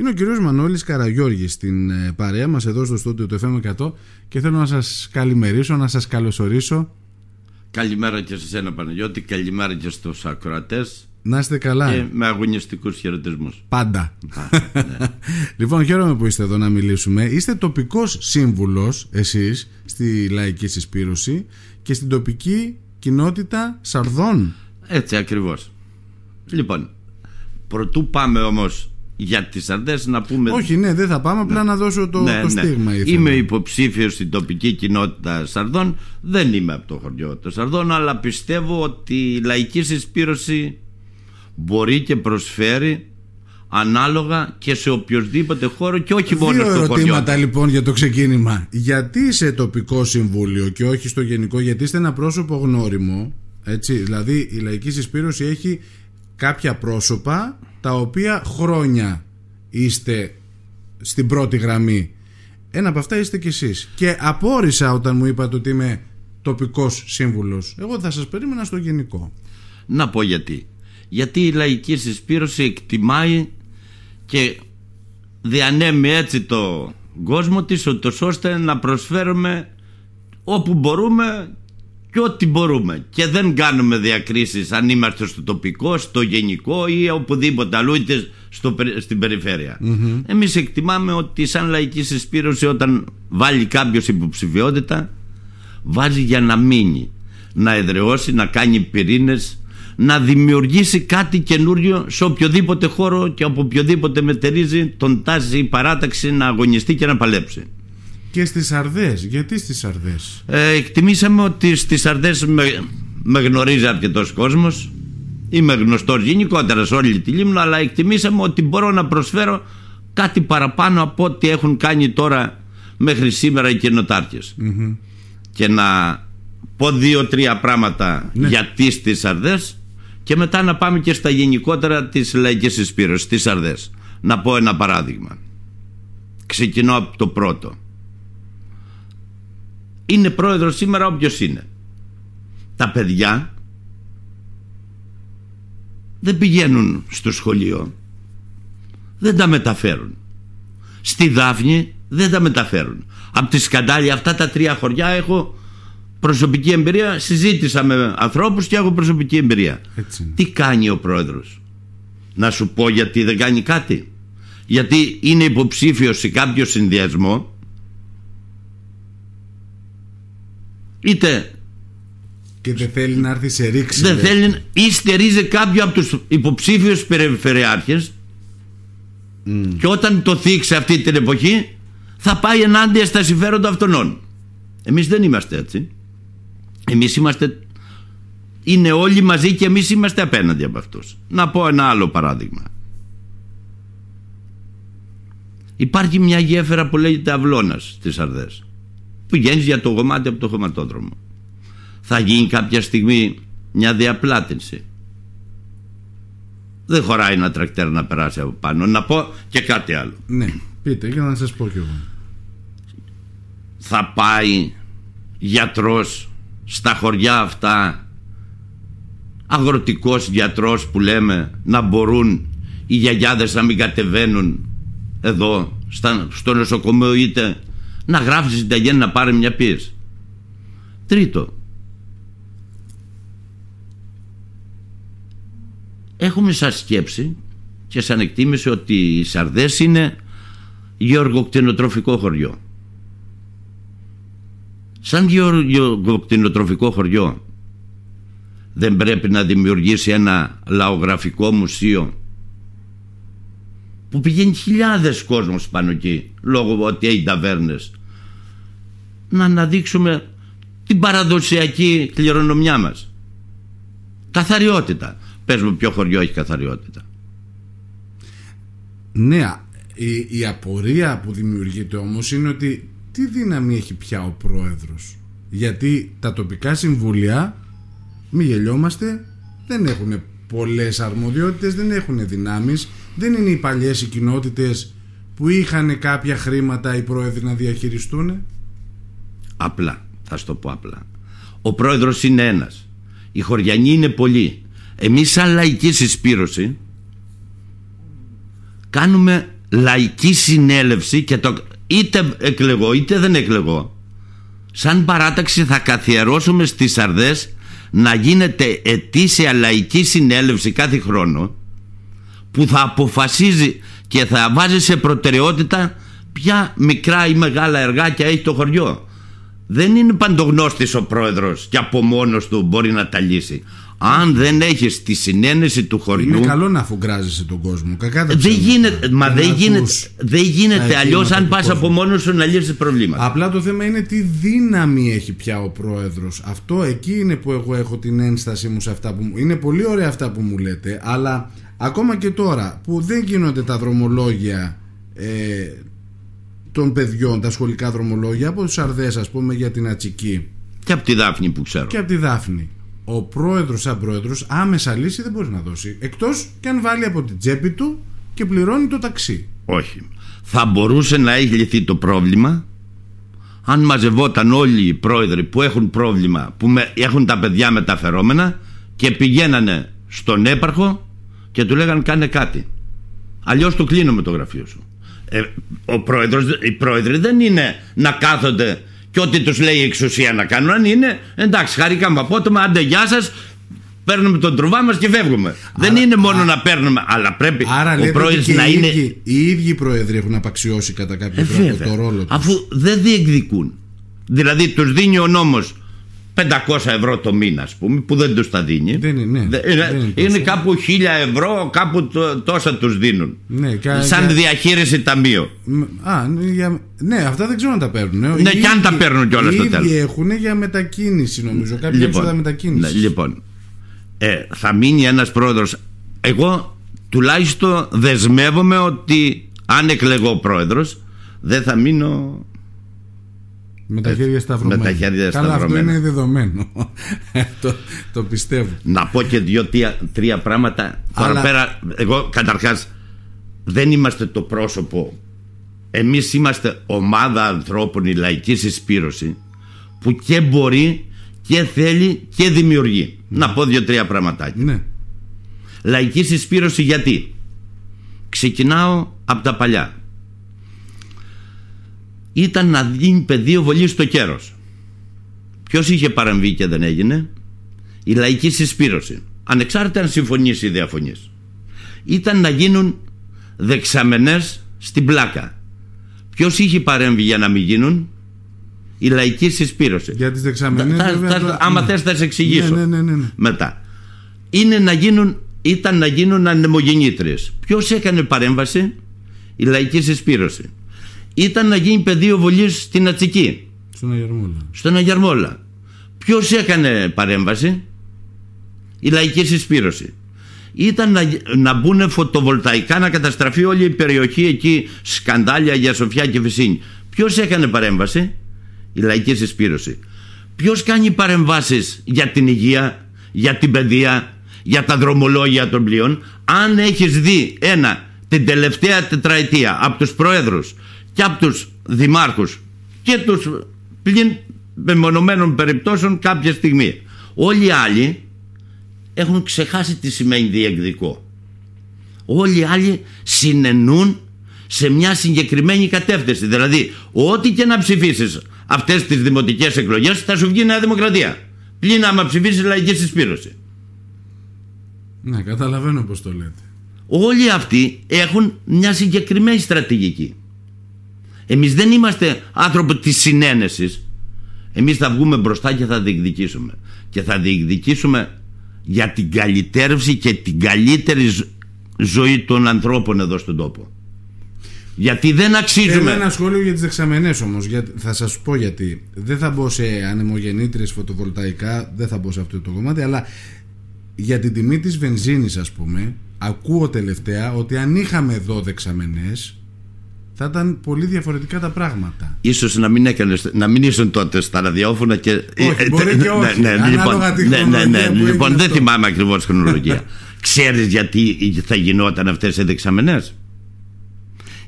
Είναι ο κύριος Μανώλης Καραγιώργης στην ε, παρέα μας εδώ στο στούντιο του FM100 και θέλω να σας καλημερίσω, να σας καλωσορίσω. Καλημέρα και σε εσένα Παναγιώτη, καλημέρα και στους ακροατές. Να είστε καλά. Και με αγωνιστικούς χαιρετισμούς. Πάντα. ναι. λοιπόν, χαίρομαι που είστε εδώ να μιλήσουμε. Είστε τοπικός σύμβουλος εσείς στη Λαϊκή Συσπήρωση και στην τοπική κοινότητα Σαρδών. Έτσι ακριβώς. Λοιπόν, πρωτού πάμε όμως για τις Αρδές να πούμε... Όχι, ναι, δεν θα πάμε, απλά ναι. να δώσω το, ναι, το ναι. στίγμα. Ήθελα. Είμαι υποψήφιος στην τοπική κοινότητα Σαρδών. Δεν είμαι από το χωριό των Σαρδών, αλλά πιστεύω ότι η λαϊκή συσπήρωση μπορεί και προσφέρει ανάλογα και σε οποιοδήποτε χώρο και όχι μόνο Δύο στο χωριό. Δύο ερωτήματα λοιπόν για το ξεκίνημα. Γιατί σε τοπικό συμβούλιο και όχι στο γενικό, γιατί είστε ένα πρόσωπο γνώριμο, έτσι, δηλαδή η λαϊκή συσπήρωση έχει κάποια πρόσωπα τα οποία χρόνια είστε στην πρώτη γραμμή. Ένα από αυτά είστε κι εσείς. Και απόρρισα όταν μου είπατε ότι είμαι τοπικός σύμβουλος. Εγώ θα σας περίμενα στο γενικό. Να πω γιατί. Γιατί η λαϊκή συσπήρωση εκτιμάει και διανέμει έτσι το κόσμο της ώστε να προσφέρουμε όπου μπορούμε και ό,τι μπορούμε και δεν κάνουμε διακρίσεις αν είμαστε στο τοπικό, στο γενικό ή οπουδήποτε αλλού είτε στο, στην περιφέρεια. Mm-hmm. Εμείς εκτιμάμε ότι σαν λαϊκή συσπήρωση όταν βάλει κάποιος υποψηφιότητα βάζει για να μείνει, να εδραιώσει, να κάνει πυρήνες να δημιουργήσει κάτι καινούριο σε οποιοδήποτε χώρο και από οποιοδήποτε μετερίζει τον τάζει η παράταξη να αγωνιστεί και να παλέψει. Και στις Αρδές, γιατί στις Αρδές ε, Εκτιμήσαμε ότι στις Αρδές με, με γνωρίζει αρκετός κόσμος Είμαι γνωστός γενικότερα σε όλη τη Λίμνο Αλλά εκτιμήσαμε ότι μπορώ να προσφέρω κάτι παραπάνω από ό,τι έχουν κάνει τώρα μέχρι σήμερα οι καινοτάρκες mm-hmm. Και να πω δύο-τρία πράγματα ναι. γιατί στις Αρδές και μετά να πάμε και στα γενικότερα της λαϊκής εισπύρωσης, στις Αρδές. Να πω ένα παράδειγμα. Ξεκινώ από το πρώτο. Είναι πρόεδρος σήμερα όποιος είναι. Τα παιδιά δεν πηγαίνουν στο σχολείο. Δεν τα μεταφέρουν. Στη Δάφνη δεν τα μεταφέρουν. Από τη Σκαντάλη αυτά τα τρία χωριά έχω προσωπική εμπειρία συζήτησα με ανθρώπους και έχω προσωπική εμπειρία Έτσι. τι κάνει ο πρόεδρος; Να σου πω γιατί δεν κάνει κάτι γιατί είναι υποψήφιος σε κάποιο συνδυασμό είτε και δεν θέλει να έρθει σε ρήξη δεν θέλει ή στερίζει κάποιο από τους υποψήφιους περιφερειάρχες mm. και όταν το θίξει αυτή την εποχή θα πάει ενάντια στα συμφέροντα αυτών εμείς δεν είμαστε έτσι. Εμείς είμαστε είναι όλοι μαζί και εμείς είμαστε απέναντι από αυτούς. Να πω ένα άλλο παράδειγμα. Υπάρχει μια γέφυρα που λέγεται Αυλώνας στις Αρδές πηγαίνεις για το γομάτι από το χωματόδρομο. Θα γίνει κάποια στιγμή μια διαπλάτηση. Δεν χωράει ένα τρακτέρ να περάσει από πάνω. Να πω και κάτι άλλο. Ναι πείτε για να σας πω κι εγώ. Θα πάει γιατρός στα χωριά αυτά αγροτικός γιατρός που λέμε να μπορούν οι γιαγιάδες να μην κατεβαίνουν εδώ στα, στο νοσοκομείο είτε να γράψει συνταγή να πάρει μια πίεση. Τρίτο. Έχουμε σαν σκέψη και σαν εκτίμηση ότι οι Σαρδές είναι γεωργοκτηνοτροφικό χωριό. Σαν γεωργοκτηνοτροφικό χωριό δεν πρέπει να δημιουργήσει ένα λαογραφικό μουσείο που πηγαίνει χιλιάδες κόσμος πάνω εκεί λόγω ότι έχει ταβέρνες να αναδείξουμε την παραδοσιακή κληρονομιά μας. Καθαριότητα. Πες μου ποιο χωριό έχει καθαριότητα. Ναι η, η απορία που δημιουργείται όμως είναι ότι τι δύναμη έχει πια ο πρόεδρος; Γιατί τα τοπικά συμβούλια μη γελιόμαστε δεν έχουν πολλές αρμοδιότητες δεν έχουν δυνάμεις. Δεν είναι οι παλιές οι κοινότητες που είχαν κάποια χρήματα οι πρόεδροι να διαχειριστούν απλά θα σου το πω απλά. Ο πρόεδρος είναι ένας. Οι χωριανοί είναι πολλοί. Εμείς σαν λαϊκή συσπήρωση κάνουμε λαϊκή συνέλευση και το είτε εκλεγώ είτε δεν εκλεγώ. Σαν παράταξη θα καθιερώσουμε στις Αρδές να γίνεται ετήσια λαϊκή συνέλευση κάθε χρόνο που θα αποφασίζει και θα βάζει σε προτεραιότητα ποια μικρά ή μεγάλα εργάκια έχει το χωριό. Δεν είναι παντογνώστης ο πρόεδρος και από μόνος του μπορεί να τα λύσει. Αν δεν έχεις τη συνένεση του χωριού Είναι καλό να αφουγκράζεσαι τον κόσμο. Κακά τα δεν ψέματα. γίνεται, μα Και δεν να γίνεται, ακούς δεν τα γίνεται αιτήματα αλλιώς αν του πας κόσμου. από μόνος σου να λύσεις προβλήματα. Απλά το θέμα είναι τι δύναμη έχει πια ο πρόεδρος. Αυτό εκεί είναι που εγώ έχω την ένστασή μου σε αυτά που μου... Είναι πολύ ωραία αυτά που μου λέτε, αλλά ακόμα και τώρα που δεν γίνονται τα δρομολόγια ε, των παιδιών, τα σχολικά δρομολόγια από τους Αρδές ας πούμε για την Ατσική Και από τη Δάφνη που ξέρω. και από τη Δάφνη. Ο πρόεδρος σαν πρόεδρος άμεσα λύση δεν μπορεί να δώσει. Εκτός και αν βάλει από την τσέπη του και πληρώνει το ταξί. Όχι. Θα μπορούσε να έχει λυθεί το πρόβλημα αν μαζευόταν όλοι οι πρόεδροι που έχουν πρόβλημα, που με- έχουν τα παιδιά μεταφερόμενα και πηγαίνανε στον έπαρχο και του λέγανε κάνε κάτι. Αλλιώς του κλείνουμε το γραφείο σου. Ε, ο πρόεδρος, οι πρόεδροι δεν είναι να κάθονται και ό,τι τους λέει η εξουσία να κάνουν. Αν είναι εντάξει χαρήκαμε απότομα, άντε γεια σας, παίρνουμε τον τρουβά μας και φεύγουμε. δεν είναι μόνο να παίρνουμε, αλλά πρέπει Άρα ο λέτε ότι πρόεδρος και να οι, είναι... ίδιοι, οι ίδιοι οι πρόεδροι έχουν απαξιώσει κατά κάποιο Ε, τρόπο βέβαια. το ρόλο τους. Αφού δεν διεκδικούν. Δηλαδή τους δίνει ο νόμος 500 ευρώ το μήνα, ας πούμε, που δεν τους τα δίνει. Δεν είναι, ναι. Δεν- Δεν είναι, είναι είναι τόσο. κάπου 1000 ευρώ, κάπου τό- τόσα τους δίνουν. Ναι, κα- Σαν κα- διαχείριση ταμείο. Μ, Α, ναι, για... ναι, αυτά δεν ξέρω αν τα παίρνουν. ε. Ναι, Οι κι αν τα ίδιοι- παίρνουν κιόλας οι στο ίδιοι τέλος. έχουν για μετακίνηση νομίζω. Κάποια έξοδα μετακίνησης. ναι, λοιπόν ε, θα μείνει ένας πρόεδρος. Εγώ τουλάχιστον δεσμεύομαι ότι αν εκλεγώ πρόεδρος δεν θα μείνω Με τα χέρια σταυρωμένα. με τα χέρια Καλά, αυτό σταυρωμένα. είναι δεδομένο. το, το πιστεύω. Να πω και δύο τρία, τρία πράγματα. Τώρα Αλλά- πέρα, εγώ καταρχάς δεν είμαστε το πρόσωπο. Εμείς είμαστε ομάδα ανθρώπων, η λαϊκή συσπήρωση που και μπορεί και θέλει και δημιουργεί. Να πω δύο-τρία πραγματάκια. Ναι. Λαϊκή συσπήρωση γιατί; Ξεκινάω από τα παλιά. Ήταν να δίνει πεδίο βολής στο κέρος. Ποιος είχε παρεμβεί και δεν έγινε; Η λαϊκή συσπήρωση. Ανεξάρτητα αν συμφωνήσει ή διαφωνείς. Ήταν να γίνουν δεξαμενές στην πλάκα. Ποιος είχε παρέμβει για να μην γίνουν; Η λαϊκή συσπήρωση. Για τις δεξαμενές. Θα- βέβαια, θα- τώρα- άμα ναι. θες θα σε εξηγήσω Ναι, ναι, ναι, ναι. μετά. Είναι να γίνουν, ήταν να γίνουν ανεμογεννήτριες. Ποιος έκανε παρέμβαση, η λαϊκή συσπήρωση. Ήταν να γίνει πεδίο βολής στην Ατσική, Στον Αγερμόλα. στον Αγιαρμόλα. Ποιος έκανε παρέμβαση, η λαϊκή συσπήρωση. Ήταν να, να μπουν φωτοβολταϊκά να καταστραφεί όλη η περιοχή εκεί, σκαντάλια για Σοφιά και Φυσίνη. Ποιος έκανε παρέμβαση, η λαϊκή συσπήρωση. Ποιος κάνει παρεμβάσεις για την υγεία, για την παιδεία, για τα δρομολόγια των πλοίων; Αν έχεις δει ένα την τελευταία τετραετία από τους πρόεδρους και από τους δημάρχους και τους πλην μεμονωμένων περιπτώσεων κάποια στιγμή. Όλοι οι άλλοι έχουν ξεχάσει τι σημαίνει διεκδικό. Όλοι οι άλλοι συνενούν σε μια συγκεκριμένη κατεύθυνση. Δηλαδή, ό,τι και να ψηφίσεις αυτές τις δημοτικές εκλογές θα σου βγει η Νέα Δημοκρατία. Πλην άμα ψηφίσεις λαϊκή συσπήρωση. Ναι, καταλαβαίνω πώς το λέτε. Όλοι αυτοί έχουν μια συγκεκριμένη στρατηγική. Εμείς δεν είμαστε άνθρωποι της συνένεσης. Εμείς θα βγούμε μπροστά και θα διεκδικήσουμε. Και θα διεκδικήσουμε για την καλυτέρευση και την καλύτερη ζ- ζωή των ανθρώπων εδώ στον τόπο. Γιατί δεν Θέλω αξίζουμε. ένα σχόλιο για τις δεξαμενές όμως για, Θα σας πω γιατί Δεν θα μπω σε ανεμογεννήτριες φωτοβολταϊκά Δεν θα μπω σε αυτό το κομμάτι Αλλά για την τιμή της βενζίνης ας πούμε Ακούω τελευταία ότι αν είχαμε εδώ δεξαμενές Θα ήταν πολύ διαφορετικά τα πράγματα Ίσως να μην, έκανες, να μην ήσουν τότε στα ραδιόφωνα και... Όχι, μπορεί και όχι. Ναι, ναι, Ανάλογα λοιπόν, τη ναι, ναι, ναι, χρονολογία που λοιπόν έγινε δεν αυτό. θυμάμαι ακριβώς χρονολογία. Ξέρεις γιατί θα γινόταν αυτές οι δεξαμενές;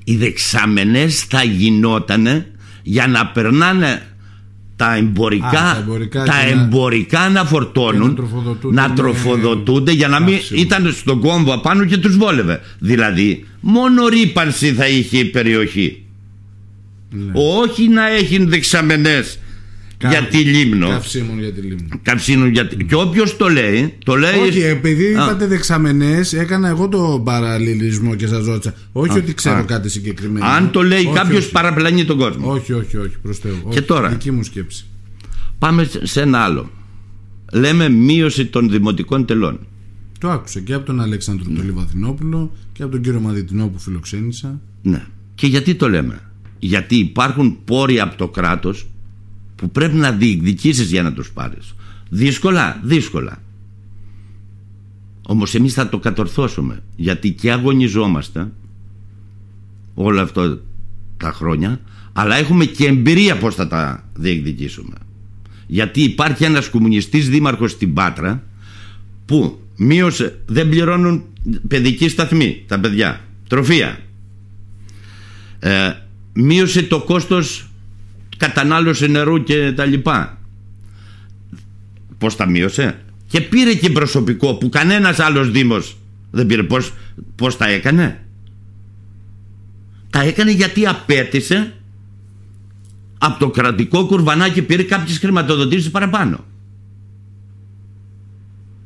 Οι δεξαμενές θα γινότανε για να περνάνε τα εμπορικά, Α, τα εμπορικά τα και να- εμπορικά να φορτώνουν, και να τροφοδοτούνται να με τροφοδοτούνται για να μην καύσιμο. ήταν στον κόμβο απάνω και τους βόλευε. Δηλαδή, μόνο ρήπανση θα είχε η περιοχή. Ναι. Όχι να έχεις δεξαμενές Κα- για τη Λίμνο. Καυσίμων για τη Λίμνο. Καυσίνου για... τη- Και όποιος το λέει, το λέει... Όχι, επειδή Α. είπατε δεξαμενές, έκανα εγώ το παραλληλισμό και σας ρώτησα. Όχι ότι ξέρω α. κάτι συγκεκριμένο. Αν το λέει όχι, κάποιος όχι. παραπλανεί τον κόσμο. Όχι, όχι, όχι, προς Θεού. Και Όχι, τώρα; Δική μου σκέψη. Πάμε σε ένα άλλο. Λέμε μείωση των δημοτικών τελών. Το άκουσα και από τον Αλέξανδρο τον Λιβαθινόπουλο και από τον κύριο Μαδιτινό που φιλοξένησα. Ναι. Και γιατί το λέμε; Γιατί υπάρχουν πόροι από το κράτος που πρέπει να διεκδικήσεις για να τους πάρεις. Δύσκολα, δύσκολα. Όμως εμείς θα το κατορθώσουμε. Γιατί και αγωνιζόμαστε όλα αυτά τα χρόνια αλλά έχουμε και εμπειρία πώς θα τα διεκδικήσουμε. Γιατί υπάρχει ένας κομμουνιστής δήμαρχος στην Πάτρα που μείωσε, δεν πληρώνουν παιδική σταθμή τα παιδιά, τροφία. Ε, μείωσε το κόστος κατανάλωση νερού και τα λοιπά. Πώς τα μείωσε; Και πήρε και προσωπικό που κανένας άλλος δήμος δεν πήρε. Πώς, πώς τα έκανε; Τα έκανε γιατί απέτησε από το κρατικό κουρβανάκι πήρε κάποιες χρηματοδοτήσεις παραπάνω.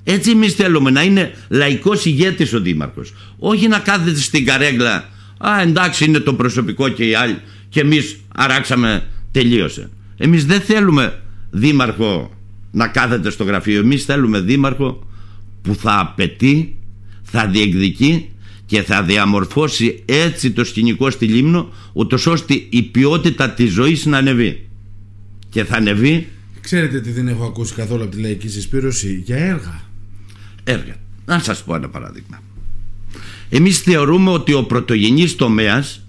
Έτσι εμείς θέλουμε να είναι λαϊκός ηγέτης ο Δήμαρχος. Όχι να κάθεται στην καρέγκλα. Α, εντάξει, είναι το προσωπικό και οι άλλοι. Και εμείς αράξαμε, τελείωσε. Εμείς δεν θέλουμε δήμαρχο να κάθεται στο γραφείο. Εμείς θέλουμε δήμαρχο που θα απαιτεί, θα διεκδικεί και θα διαμορφώσει έτσι το σκηνικό στη Λίμνο ούτως ώστε η ποιότητα της ζωής να ανεβεί. Και θα ανεβεί Ξέρετε τι δεν έχω ακούσει καθόλου από τη λαϊκή συσπήρωση; Για έργα. έργα. Να σας πω ένα παράδειγμα. Εμείς θεωρούμε ότι ο πρωτογενής τομέας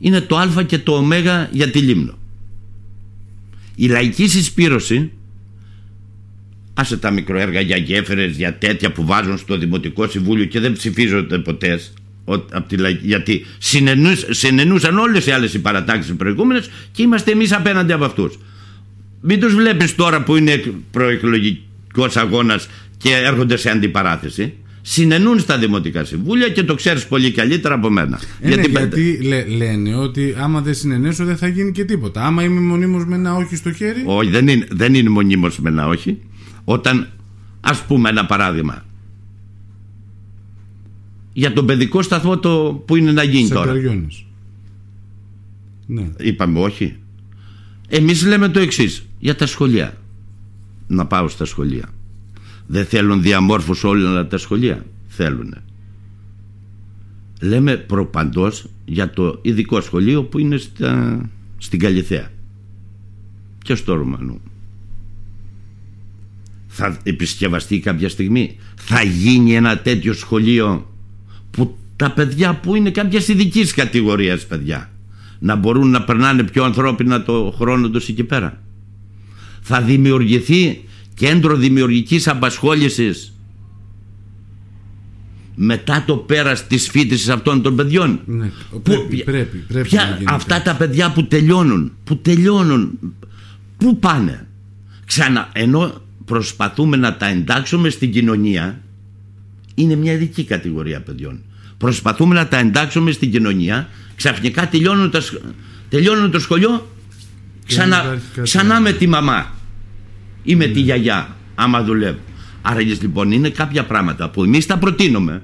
είναι το α και το ω για τη Λίμνο. Η λαϊκή συσπήρωση άσε τα μικροέργα για γέφυρες, για τέτοια που βάζουν στο Δημοτικό Συμβούλιο και δεν ψηφίζονται ποτέ ο- απ' τη λαϊκή- γιατί συνενούς- συνενούσαν όλες οι άλλες οι παρατάξεις προηγούμενες και είμαστε εμείς απέναντι από αυτούς. Μην τους βλέπεις τώρα που είναι προεκλογικός αγώνας και έρχονται σε αντιπαράθεση. Συνενούν στα Δημοτικά Συμβούλια και το ξέρεις πολύ καλύτερα από μένα. Ε, ναι, γιατί λέ- λένε ότι άμα δεν συνενέσω δεν θα γίνει και τίποτα. Άμα είμαι μονίμως με ένα όχι στο χέρι. Όχι, δεν είναι, δεν είναι μονίμως με ένα όχι. Όταν, ας πούμε ένα παράδειγμα, για τον παιδικό σταθμό το, που είναι να γίνει σε τώρα. Καριώνες. Ναι. Είπαμε όχι. Εμείς λέμε το εξής για τα σχολεία. Να πάω στα σχολεία. Δεν θέλουν διαμόρφους όλα τα σχολεία. Θέλουν. Λέμε προπαντός για το ειδικό σχολείο που είναι στα, στην Καλυθέα και στο Ρουμανού. Θα επισκευαστεί κάποια στιγμή. Θα γίνει ένα τέτοιο σχολείο που τα παιδιά που είναι κάποια ειδική κατηγορίας παιδιά να μπορούν να περνάνε πιο ανθρώπινα το χρόνο τους εκεί πέρα. Θα δημιουργηθεί κέντρο δημιουργικής απασχόλησης μετά το πέρας της φοιτησης αυτών των παιδιών. Ναι. Πού- Πρέπει, πρέπει, πρέπει ποια- να γίνει αυτά κάτι. τα παιδιά που τελειώνουν, που τελειώνουν, πού πάνε; Ξανά, ενώ προσπαθούμε να τα εντάξουμε στην κοινωνία, είναι μια ειδική κατηγορία παιδιών. Προσπαθούμε να τα εντάξουμε στην κοινωνία, ξαφνικά τελειώνουν, τα, σχ- τελειώνουν το σχολείο, δεν ξανά, υπάρχει κάτι ξανά άλλο. με τη μαμά ή με τη γιαγιά, άμα δουλεύει. Άρα λοιπόν είναι κάποια πράγματα που εμείς τα προτείνουμε,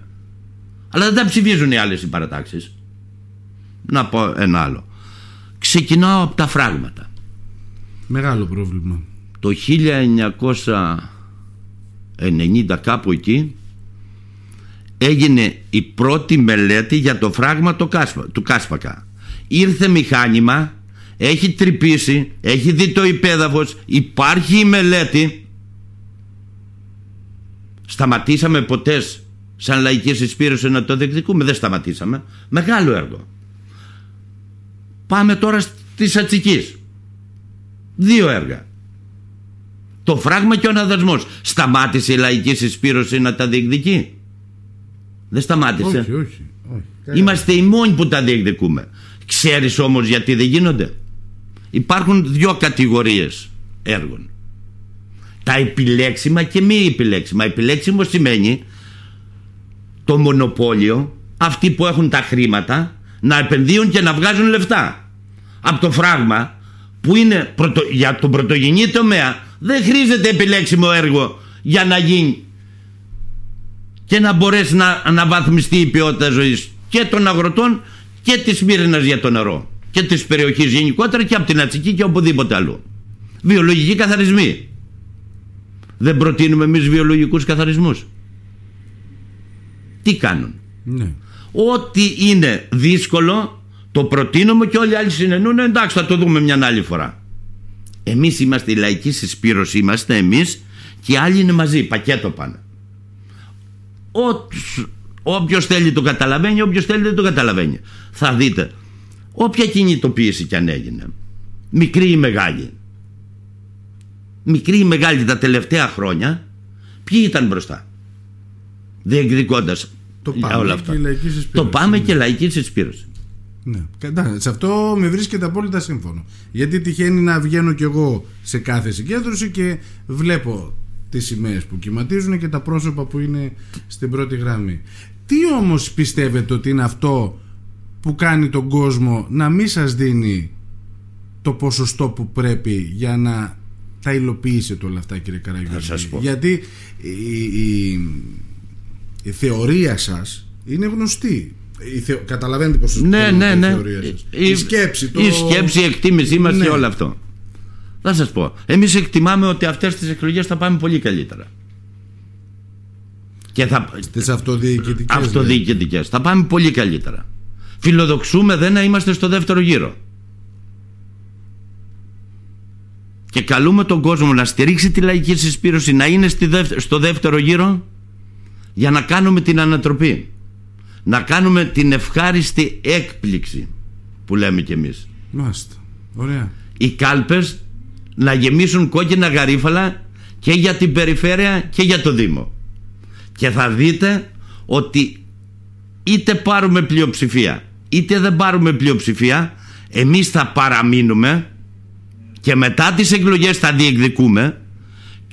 αλλά δεν τα ψηφίζουν οι άλλες οι παρατάξεις. Να πω ένα άλλο. Ξεκινάω από τα φράγματα. Μεγάλο πρόβλημα. Το 1990 κάπου εκεί έγινε η πρώτη μελέτη για το φράγμα του, Κάσπα, του Κάσπακα. Ήρθε μηχάνημα, έχει τρυπήσει, έχει δει το υπέδαφος, υπάρχει η μελέτη. Σταματήσαμε ποτέ σαν λαϊκής συσπήρωση να το διεκδικούμε. Δεν σταματήσαμε. Μεγάλο έργο. Πάμε τώρα στη Ατσικής. Δύο έργα. Το φράγμα και ο αναδασμός. Σταμάτησε η λαϊκή συσπήρωση να τα διεκδικεί; Δεν σταμάτησε. Όχι, όχι. όχι. Είμαστε οι μόνοι που τα διεκδικούμε. Ξέρεις όμως γιατί δεν γίνονται; Υπάρχουν δύο κατηγορίες έργων. Τα επιλέξιμα και μη επιλέξιμα. Επιλέξιμο σημαίνει το μονοπόλιο, αυτοί που έχουν τα χρήματα, να επενδύουν και να βγάζουν λεφτά. Από το φράγμα που είναι πρωτο, για τον πρωτογενή τομέα δεν χρήζεται επιλέξιμο έργο για να γίνει και να μπορέσει να αναβαθμιστεί η ποιότητα ζωής και των αγροτών και της Μύρινας για το νερό και της περιοχής γενικότερα και από την Ατσική και οπουδήποτε αλλού. Βιολογικοί καθαρισμοί. Δεν προτείνουμε εμείς βιολογικούς καθαρισμούς. Τι κάνουν; Ναι. Ό,τι είναι δύσκολο το προτείνουμε και όλοι οι άλλοι συνενούν εντάξει θα το δούμε μια άλλη φορά. Εμείς είμαστε η λαϊκή συσπήρωση είμαστε εμείς και οι άλλοι είναι μαζί πακέτο πάνε. Όποιος θέλει το καταλαβαίνει, όποιος θέλει δεν το καταλαβαίνει. Θα δείτε, όποια κινητοποίηση κι αν έγινε, μικρή ή μεγάλη, μικρή ή μεγάλη τα τελευταία χρόνια, ποιοι ήταν μπροστά; Διεκδικώντας το πάμε όλα αυτά. Και το πάμε και λαϊκή συσπήρωση. Ναι. Σε αυτό με βρίσκεται απόλυτα σύμφωνο. Γιατί τυχαίνει να βγαίνω κι εγώ σε κάθε συγκέντρωση και βλέπω τις σημαίες που κυματίζουν και τα πρόσωπα που είναι στην πρώτη γραμμή. Τι όμως πιστεύετε ότι είναι αυτό που κάνει τον κόσμο να μην σας δίνει το ποσοστό που πρέπει για να τα υλοποιήσετε όλα αυτά κύριε Καραγιώργη; Γιατί η, η, η, θεωρία σας είναι γνωστή. Η θε... Καταλαβαίνετε πως ναι, ναι, ναι. η θεωρία σας. Η, σκέψη, το... η σκέψη, η εκτίμησή μας ναι. και όλο αυτό. Θα σας πω. Εμείς εκτιμάμε ότι αυτές τις εκλογές θα πάμε πολύ καλύτερα. Και θα... Στις αυτοδιοικητικές. Αυτοδιοικητικές. Θα πάμε πολύ καλύτερα. Φιλοδοξούμε δεν να είμαστε στο δεύτερο γύρο. Και καλούμε τον κόσμο να στηρίξει τη λαϊκή συσπήρωση, να είναι στο δεύτερο γύρο για να κάνουμε την ανατροπή. Να κάνουμε την ευχάριστη έκπληξη που λέμε κι εμείς. Μάλιστα. Ωραία. Οι κάλπες να γεμίσουν κόκκινα γαρίφαλα και για την περιφέρεια και για το Δήμο. Και θα δείτε ότι είτε πάρουμε πλειοψηφία είτε δεν πάρουμε πλειοψηφία εμείς θα παραμείνουμε και μετά τις εκλογές θα διεκδικούμε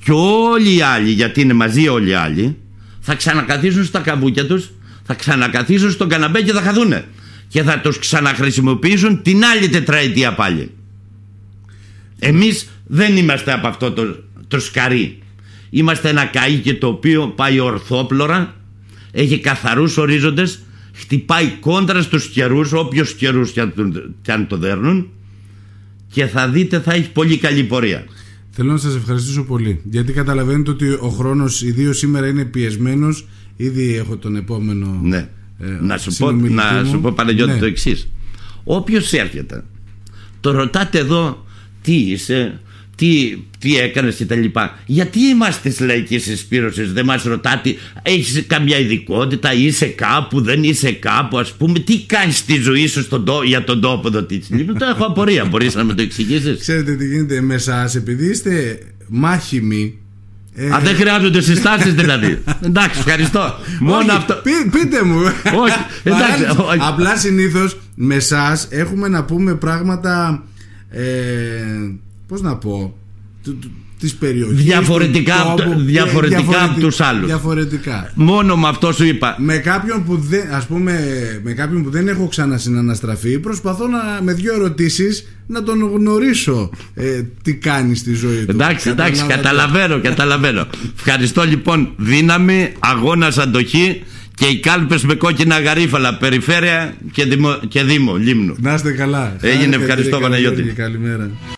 και όλοι οι άλλοι γιατί είναι μαζί όλοι οι άλλοι θα ξανακαθίσουν στα καβούκια τους θα ξανακαθίσουν στο καναμπέ και θα χαθούνε και θα τους ξαναχρησιμοποιήσουν την άλλη τετραετία πάλι εμείς δεν είμαστε από αυτό το, το σκαρί. Είμαστε ένα καΐκι το οποίο πάει ορθόπλωρα, έχει καθαρούς ορίζοντες, χτυπάει κόντρα στους καιρούς, όποιους καιρούς και αν το δέρνουν και θα δείτε θα έχει πολύ καλή πορεία. Θέλω να σας ευχαριστήσω πολύ γιατί καταλαβαίνετε ότι ο χρόνος ιδίως σήμερα είναι πιεσμένος ήδη έχω τον επόμενο ναι. ε, να, σου πω, να σου πω Παναγιώτη ναι. το εξής. Όποιος έρχεται το ρωτάτε εδώ τι είσαι τι, τι έκανες και τα λοιπά. Γιατί είμαστε τη λαϊκή συσπήρωση, δεν μας ρωτάτε, έχεις καμιά ειδικότητα, είσαι κάπου, δεν είσαι κάπου, ας πούμε, τι κάνεις στη ζωή σου στον για τον τόπο εδώ, τι Λοιπόν, το έχω απορία, μπορείς να με το εξηγήσεις; Ξέρετε τι γίνεται με εσά, επειδή είστε μάχημοι. Ε... Α, δεν χρειάζονται συστάσεις δηλαδή. εντάξει, ευχαριστώ. Μόνο αυτό. πείτε μου. όχι, εντάξει. Απλά συνήθως με εσά έχουμε να πούμε πράγματα. Ε, πώς να πω της περιοχής διαφορετικά, τόπου, διαφορετικά από τους άλλους. διαφορετικά. μόνο με αυτό σου είπα. Με κάποιον που δεν, ας πούμε, με κάποιον που δεν έχω ξανασυναναστραφεί προσπαθώ να, με δύο ερωτήσεις να τον γνωρίσω ε, τι κάνει στη ζωή του. Εντάξει, εντάξει καταλαβαίνω, καταλαβαίνω ευχαριστώ λοιπόν δύναμη αγώνας αντοχή και οι κάλπες με κόκκινα γαρίφαλα περιφέρεια και, δημο, και δήμο λίμνου. Να είστε καλά. Έγινε ευχαριστώ Παναγιώτη. Καλημέρα